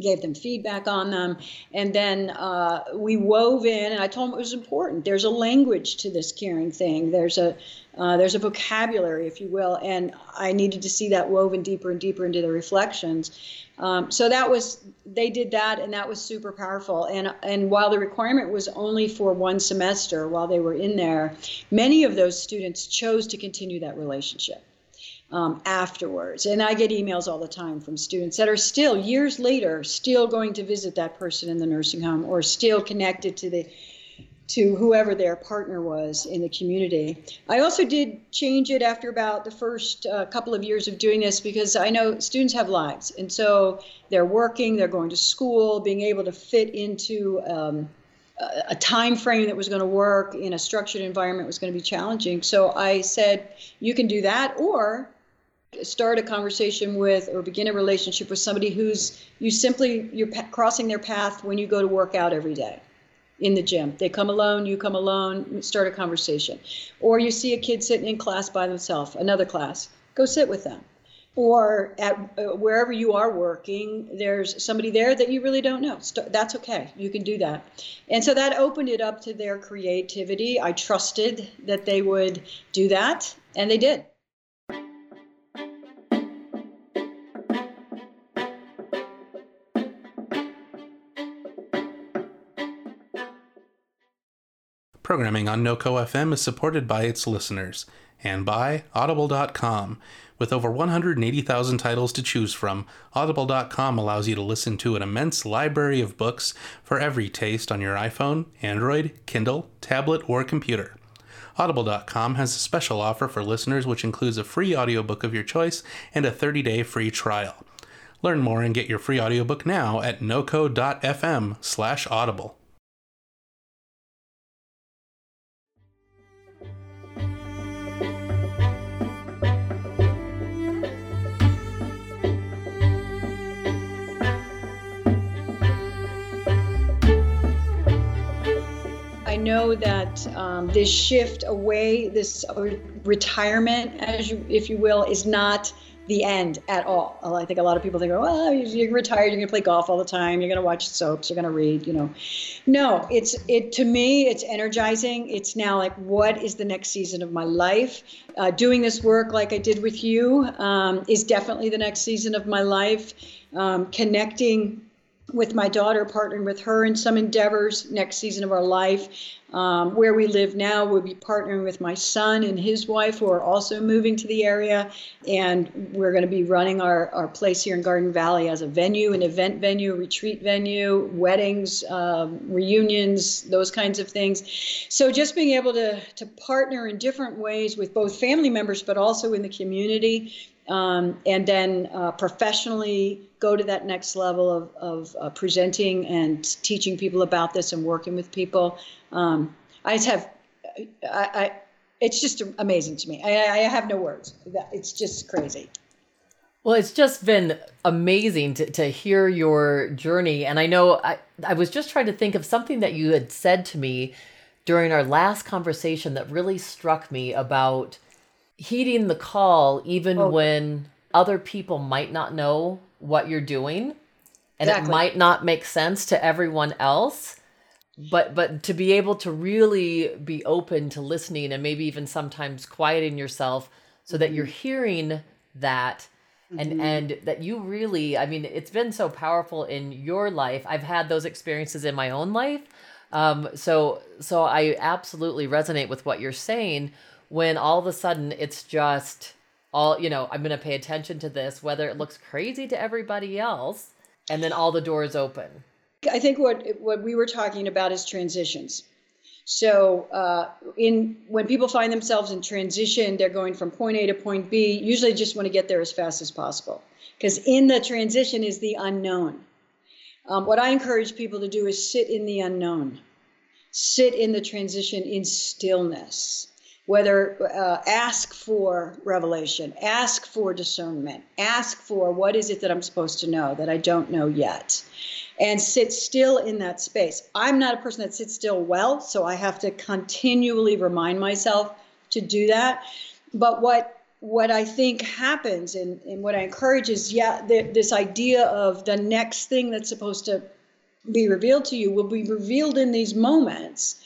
gave them feedback on them. And then uh, we wove in and i told them it was important. There's a language to this caring thing. There's a uh, there's a vocabulary if you will and i needed to see that woven deeper and deeper into the reflections. Um, so that was they did that and that was super powerful. And and while the requirement was only for one semester while they were in there many of those students chose to continue that relationship um, afterwards. And I get emails all the time from students that are still, years later, still going to visit that person in the nursing home or still connected to the to whoever their partner was in the community. I also did change it after about the first uh, couple of years of doing this because I know students have lives, and so they're working, they're going to school, being able to fit into um, a time frame that was going to work in a structured environment was going to be challenging. So I said, you can do that, or start a conversation with or begin a relationship with somebody who's you simply you're crossing their path when you go to work out every day in the gym. They come alone you come alone start a conversation. Or you see a kid sitting in class by themselves another class go sit with them. Or at uh, wherever you are working there's somebody there that you really don't know. That's okay you can do that. And so that opened it up to their creativity. I trusted that they would do that and they did Programming on NoCo FM is supported by its listeners and by Audible.com. With over 180,000 titles to choose from, Audible.com allows you to listen to an immense library of books for every taste on your iPhone, Android, Kindle, tablet, or computer. Audible.com has a special offer for listeners which includes a free audiobook of your choice and a 30-day free trial. Learn more and get your free audiobook now at noco.fm slash audible. Know that um, this shift away, this retirement, as you, if you will, is not the end at all. I think a lot of people think, well, you're retired, you're going to play golf all the time, you're going to watch soaps, you're going to read, you know. No, it's it to me, it's energizing. It's now like, what is the next season of my life? Uh, doing this work like I did with you um, is definitely the next season of my life. Um, connecting with my daughter, partnering with her in some endeavors next season of our life. Um, where we live now, we'll be partnering with my son and his wife, who are also moving to the area. And we're going to be running our, our place here in Garden Valley as a venue, an event venue, retreat venue, weddings, um, reunions, those kinds of things. So just being able to, to partner in different ways with both family members, but also in the community um, and then uh, professionally go to that next level of, of uh, presenting and teaching people about this and working with people. Um, I just have, I, I, it's just amazing to me. I, I have no words. It's just crazy. Well, it's just been amazing to, to hear your journey. And I know I, I was just trying to think of something that you had said to me during our last conversation that really struck me about heeding the call even oh. when other people might not know what you're doing and exactly. it might not make sense to everyone else but but to be able to really be open to listening and maybe even sometimes quieting yourself so that you're mm-hmm. hearing that and mm-hmm. and that you really i mean it's been so powerful in your life i've had those experiences in my own life um so so i absolutely resonate with what you're saying when all of a sudden it's just all you know i'm going to pay attention to this whether it looks crazy to everybody else and then all the doors open I think what what we were talking about is transitions. So, uh, in when people find themselves in transition, they're going from point A to point B. Usually, just want to get there as fast as possible because in the transition is the unknown. Um, what I encourage people to do is sit in the unknown, sit in the transition in stillness. Whether uh, ask for revelation, ask for discernment, ask for what is it that I'm supposed to know that I don't know yet and sit still in that space. I'm not a person that sits still well, so I have to continually remind myself to do that. But what what I think happens and, and what I encourage is yeah, the, this idea of the next thing that's supposed to be revealed to you will be revealed in these moments.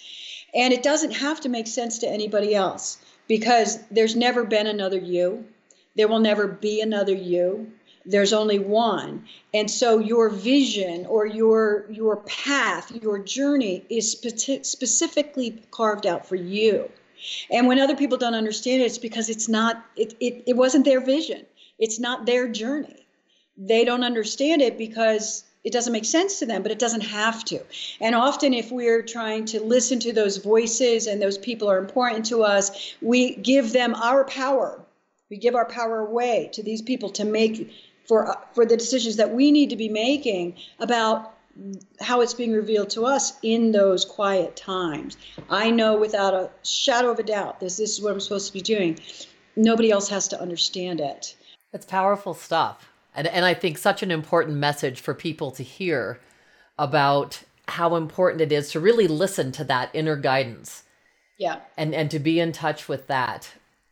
And it doesn't have to make sense to anybody else because there's never been another you. There will never be another you. There's only one. And so your vision or your your path your journey is spe- specifically carved out for you. And when other people don't understand it it's because it's not it, it, it wasn't their vision. It's not their journey. They don't understand it because it doesn't make sense to them, but it doesn't have to. And often, if we're trying to listen to those voices and those people are important to us, we give them our power. We give our power away to these people to make for for the decisions that we need to be making about how it's being revealed to us in those quiet times. I know without a shadow of a doubt this this is what I'm supposed to be doing. Nobody else has to understand it. It's powerful stuff. And and I think such an important message for people to hear about how important it is to really listen to that inner guidance. Yeah. And and to be in touch with that.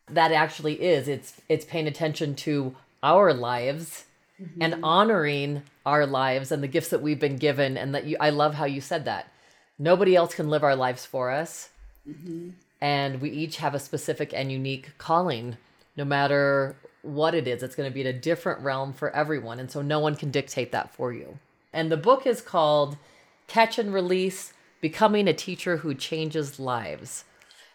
That actually is it's it's paying attention to our lives mm-hmm. and honoring our lives and the gifts that we've been given and that you I love how you said that. Nobody else can live our lives for us. Mm-hmm. And we each have a specific and unique calling no matter what it is. It's going to be in a different realm for everyone and so no one can dictate that for you. And the book is called Catch and Release: Becoming a Teacher Who Changes Lives.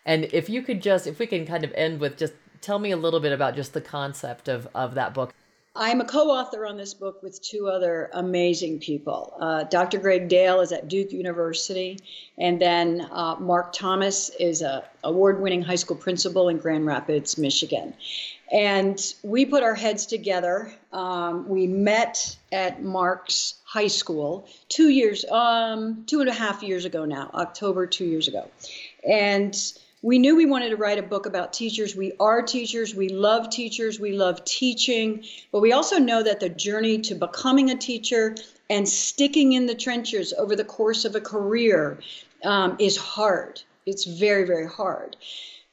And if you could just if we can kind of end with just tell me a little bit about just the concept of, of that book. I'm a co author on this book with two other amazing people. Uh, Dr. Greg Dale is at Duke University, and then uh, Mark Thomas is a award winning high school principal in Grand Rapids, Michigan. And we put our heads together. Um, we met at Mark's high school two years, um, two and a half years ago now, October two years ago. And we knew we wanted to write a book about teachers. We are teachers. We love teachers. We love teaching. But we also know that the journey to becoming a teacher and sticking in the trenches over the course of a career um, is hard. It's very, very hard.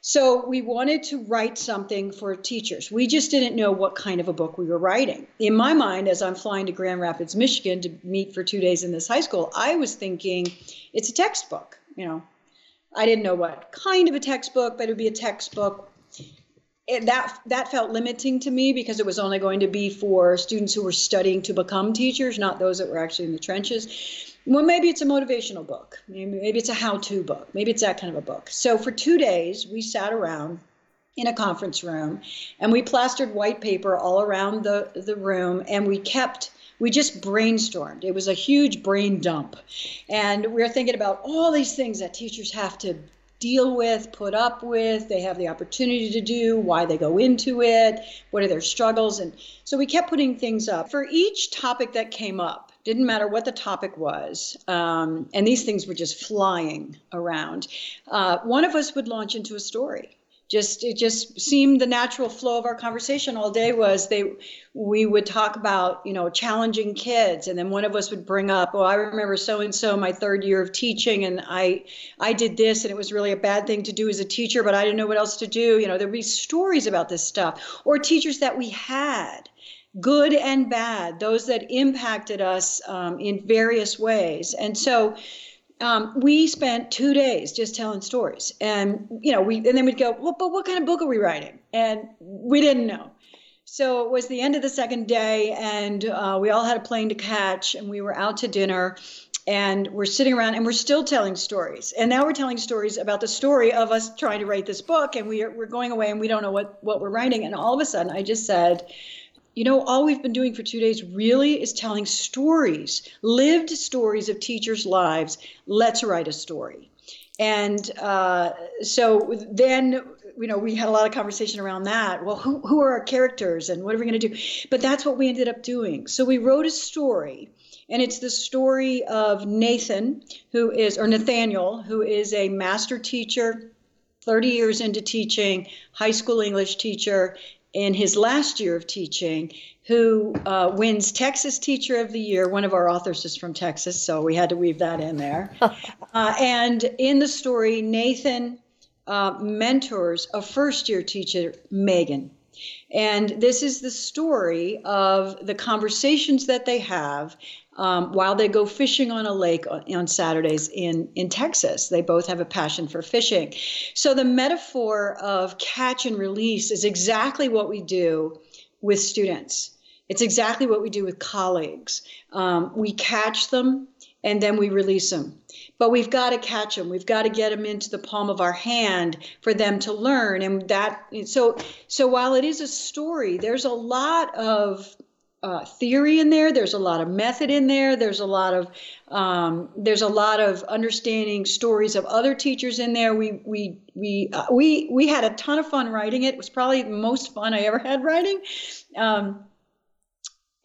So we wanted to write something for teachers. We just didn't know what kind of a book we were writing. In my mind, as I'm flying to Grand Rapids, Michigan to meet for two days in this high school, I was thinking it's a textbook, you know, I didn't know what kind of a textbook, but it would be a textbook. It, that that felt limiting to me because it was only going to be for students who were studying to become teachers, not those that were actually in the trenches. Well, maybe it's a motivational book. Maybe, maybe it's a how-to book. Maybe it's that kind of a book. So for two days, we sat around in a conference room and we plastered white paper all around the, the room and we kept we just brainstormed. It was a huge brain dump. And we are thinking about all these things that teachers have to deal with, put up with, they have the opportunity to do, why they go into it, what are their struggles. And so we kept putting things up. For each topic that came up, didn't matter what the topic was, um, and these things were just flying around, uh, one of us would launch into a story just it just seemed the natural flow of our conversation all day was they we would talk about you know challenging kids. And then one of us would bring up oh i remember so and so my third year of teaching and i i did this and it was really a bad thing to do as a teacher but i didn't know what else to do. You know there'd be stories about this stuff. Or teachers that we had good and bad those that impacted us um, in various ways. And so um, we spent two days just telling stories, and you know, we and then we'd go, well, but what kind of book are we writing? And we didn't know. So it was the end of the second day, and uh, we all had a plane to catch, and we were out to dinner, and we're sitting around, and we're still telling stories. And now we're telling stories about the story of us trying to write this book, and we are, we're going away, and we don't know what what we're writing. And all of a sudden, I just said, you know, all we've been doing for two days really is telling stories, lived stories of teachers' lives. Let's write a story. And uh, so then, you know, we had a lot of conversation around that. Well, who, who are our characters and what are we going to do? But that's what we ended up doing. So we wrote a story and it's the story of Nathan, who is, or Nathaniel, who is a master teacher, 30 years into teaching, high school English teacher, in his last year of teaching, who uh, wins Texas Teacher of the Year. One of our authors is from Texas, so we had to weave that in there. uh, and in the story, Nathan uh, mentors a first year teacher, Megan. And this is the story of the conversations that they have um, while they go fishing on a lake on Saturdays in, in Texas. They both have a passion for fishing. So the metaphor of catch and release is exactly what we do with students. It's exactly what we do with colleagues. Um, we catch them and then we release them. But we've got to catch them. We've got to get them into the palm of our hand for them to learn. And that so so while it is a story, there's a lot of uh, theory in there. There's a lot of method in there. There's a lot of um, there's a lot of understanding stories of other teachers in there. We we we uh, we we had a ton of fun writing it. It was probably the most fun I ever had writing. Um,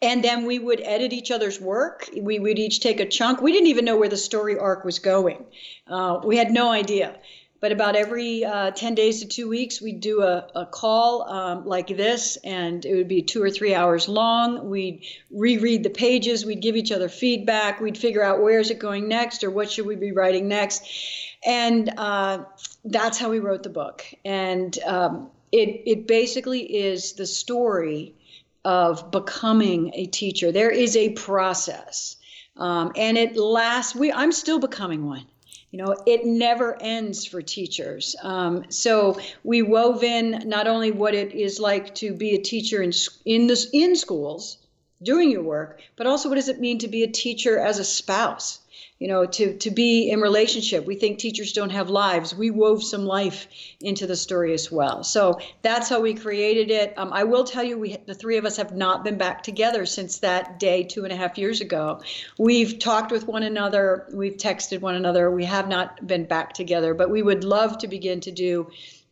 and then we would edit each other's work. We would each take a chunk. We didn't even know where the story arc was going. Uh, we had no idea. But about every uh, 10 days to two weeks, we'd do a, a call um, like this, and it would be two or three hours long. We'd reread the pages, we'd give each other feedback, we'd figure out where is it going next or what should we be writing next. And uh, that's how we wrote the book. And um, it, it basically is the story of becoming a teacher. There is a process. Um, and it lasts. We, I'm still becoming one you know it never ends for teachers. Um, so we wove in not only what it is like to be a teacher in in this in schools doing your work but also what does it mean to be a teacher as a spouse you know to to be in relationship. We think teachers don't have lives. We wove some life into the story as well. So that's how we created it. Um, i will tell you we the three of us have not been back together since that day two and a half years ago. We've talked with one another. We've texted one another. We have not been back together but we would love to begin to do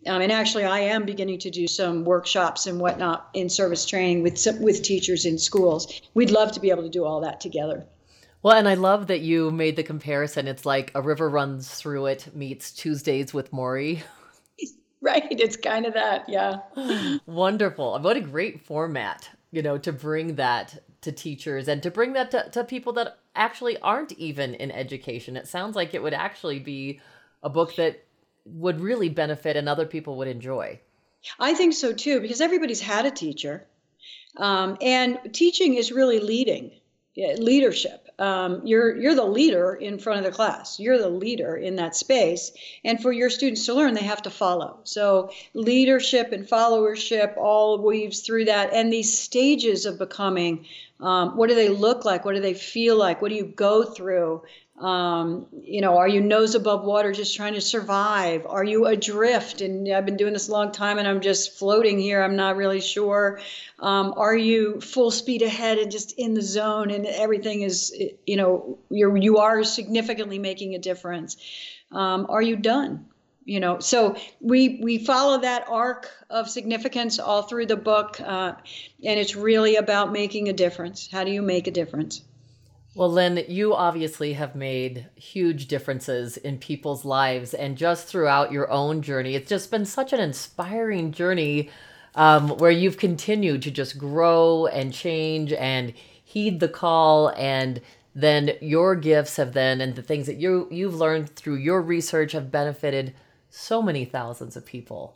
um, and actually, I am beginning to do some workshops and whatnot in service training with with teachers in schools. We'd love to be able to do all that together. Well, and I love that you made the comparison. It's like a river runs through it meets Tuesdays with Morrie. Right. It's kind of that. Yeah. Wonderful. What a great format, you know, to bring that to teachers and to bring that to, to people that actually aren't even in education. It sounds like it would actually be a book that would really benefit and other people would enjoy. I think so too, because everybody's had a teacher. Um, and teaching is really leading leadership. Um, you're you're the leader in front of the class. You're the leader in that space, and for your students to learn, they have to follow. So leadership and followership all weaves through that, and these stages of becoming. Um, what do they look like? What do they feel like? What do you go through? Um, you know, are you nose above water just trying to survive? Are you adrift? And I've been doing this a long time and I'm just floating here. I'm not really sure. Um, are you full speed ahead and just in the zone and everything is, you know, you're, you are significantly making a difference? Um, are you done? You know, so we we follow that arc of significance all through the book, uh, and it's really about making a difference. How do you make a difference? Well, Lynn, you obviously have made huge differences in people's lives and just throughout your own journey. It's just been such an inspiring journey um, where you've continued to just grow and change and heed the call and then your gifts have then and the things that you you've learned through your research have benefited so many thousands of people.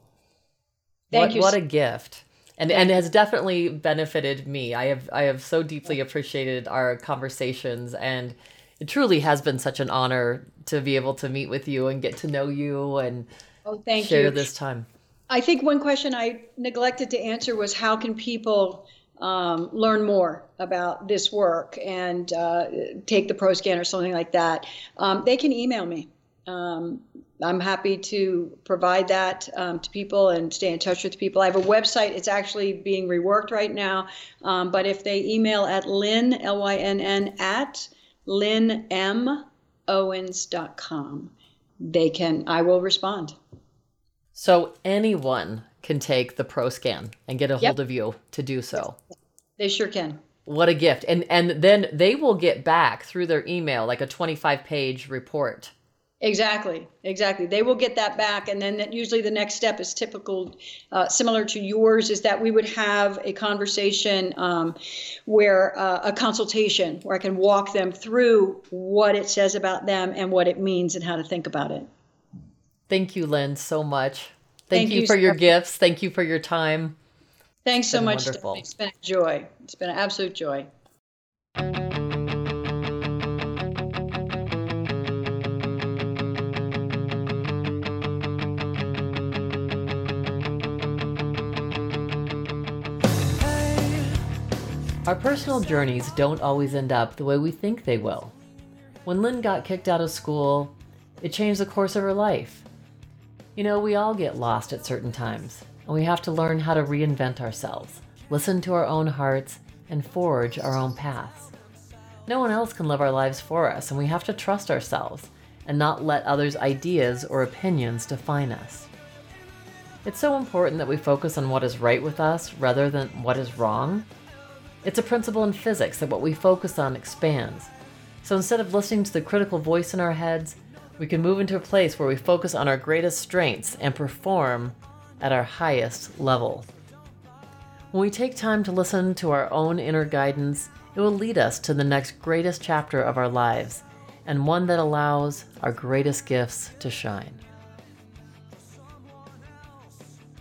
Thank what, you. What a gift and and has definitely benefited me. I have I have so deeply appreciated our conversations, and it truly has been such an honor to be able to meet with you and get to know you and oh, thank share you. this time. I think one question I neglected to answer was how can people um, learn more about this work and uh, take the pro scan or something like that? Um, they can email me Um, I'm happy to provide that um, to people and stay in touch with people. I have a website. It's actually being reworked right now. Um, but if they email at lynn, L Y N N, at lynnmowens.com, they can, I will respond. So anyone can take the pro scan and get a Yep. hold of you to do so. They sure can. What a gift. And and then they will get back through their email like a 25 page report. Exactly, exactly. They will get that back, and then that usually the next step is typical, uh, similar to yours, is that we would have a conversation um, where uh, a consultation where I can walk them through what it says about them and what it means and how to think about it. Thank you, Lynn, so much. Thank, Thank you, you, for your gifts. Thank you for your time. Thanks so much. wonderful. It's been a joy. It's been an absolute joy. Our personal journeys don't always end up the way we think they will. When Lynn got kicked out of school, it changed the course of her life. You know, we all get lost at certain times, and we have to learn how to reinvent ourselves, listen to our own hearts, and forge our own paths. No one else can live our lives for us, and we have to trust ourselves and not let others' ideas or opinions define us. It's so important that we focus on what is right with us rather than what is wrong. It's a principle in physics that what we focus on expands. So instead of listening to the critical voice in our heads, we can move into a place where we focus on our greatest strengths and perform at our highest level. When we take time to listen to our own inner guidance, it will lead us to the next greatest chapter of our lives and one that allows our greatest gifts to shine.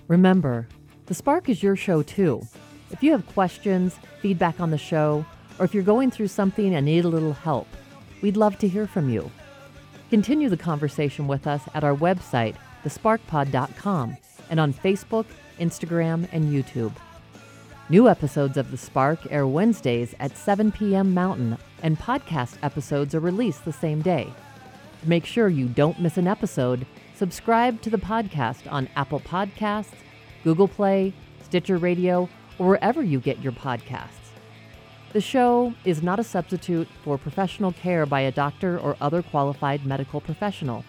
Remember, The Spark is your show too. If you have questions, feedback on the show, or if you're going through something and need a little help, we'd love to hear from you. Continue the conversation with us at our website, thesparkpod.com, and on Facebook, Instagram, and YouTube. New episodes of The Spark air Wednesdays at 7 p.m. Mountain, and podcast episodes are released the same day. To make sure you don't miss an episode, subscribe to the podcast on Apple Podcasts, Google Play, Stitcher Radio, or wherever you get your podcasts. The show is not a substitute for professional care by a doctor or other qualified medical professional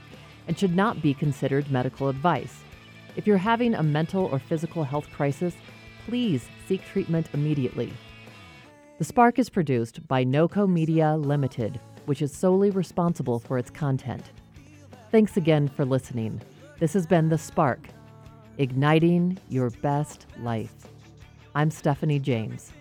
and should not be considered medical advice. If you're having a mental or physical health crisis, please seek treatment immediately. The Spark is produced by NoCo Media Limited, which is solely responsible for its content. Thanks again for listening. This has been The Spark, igniting your best life. I'm Stephanie James.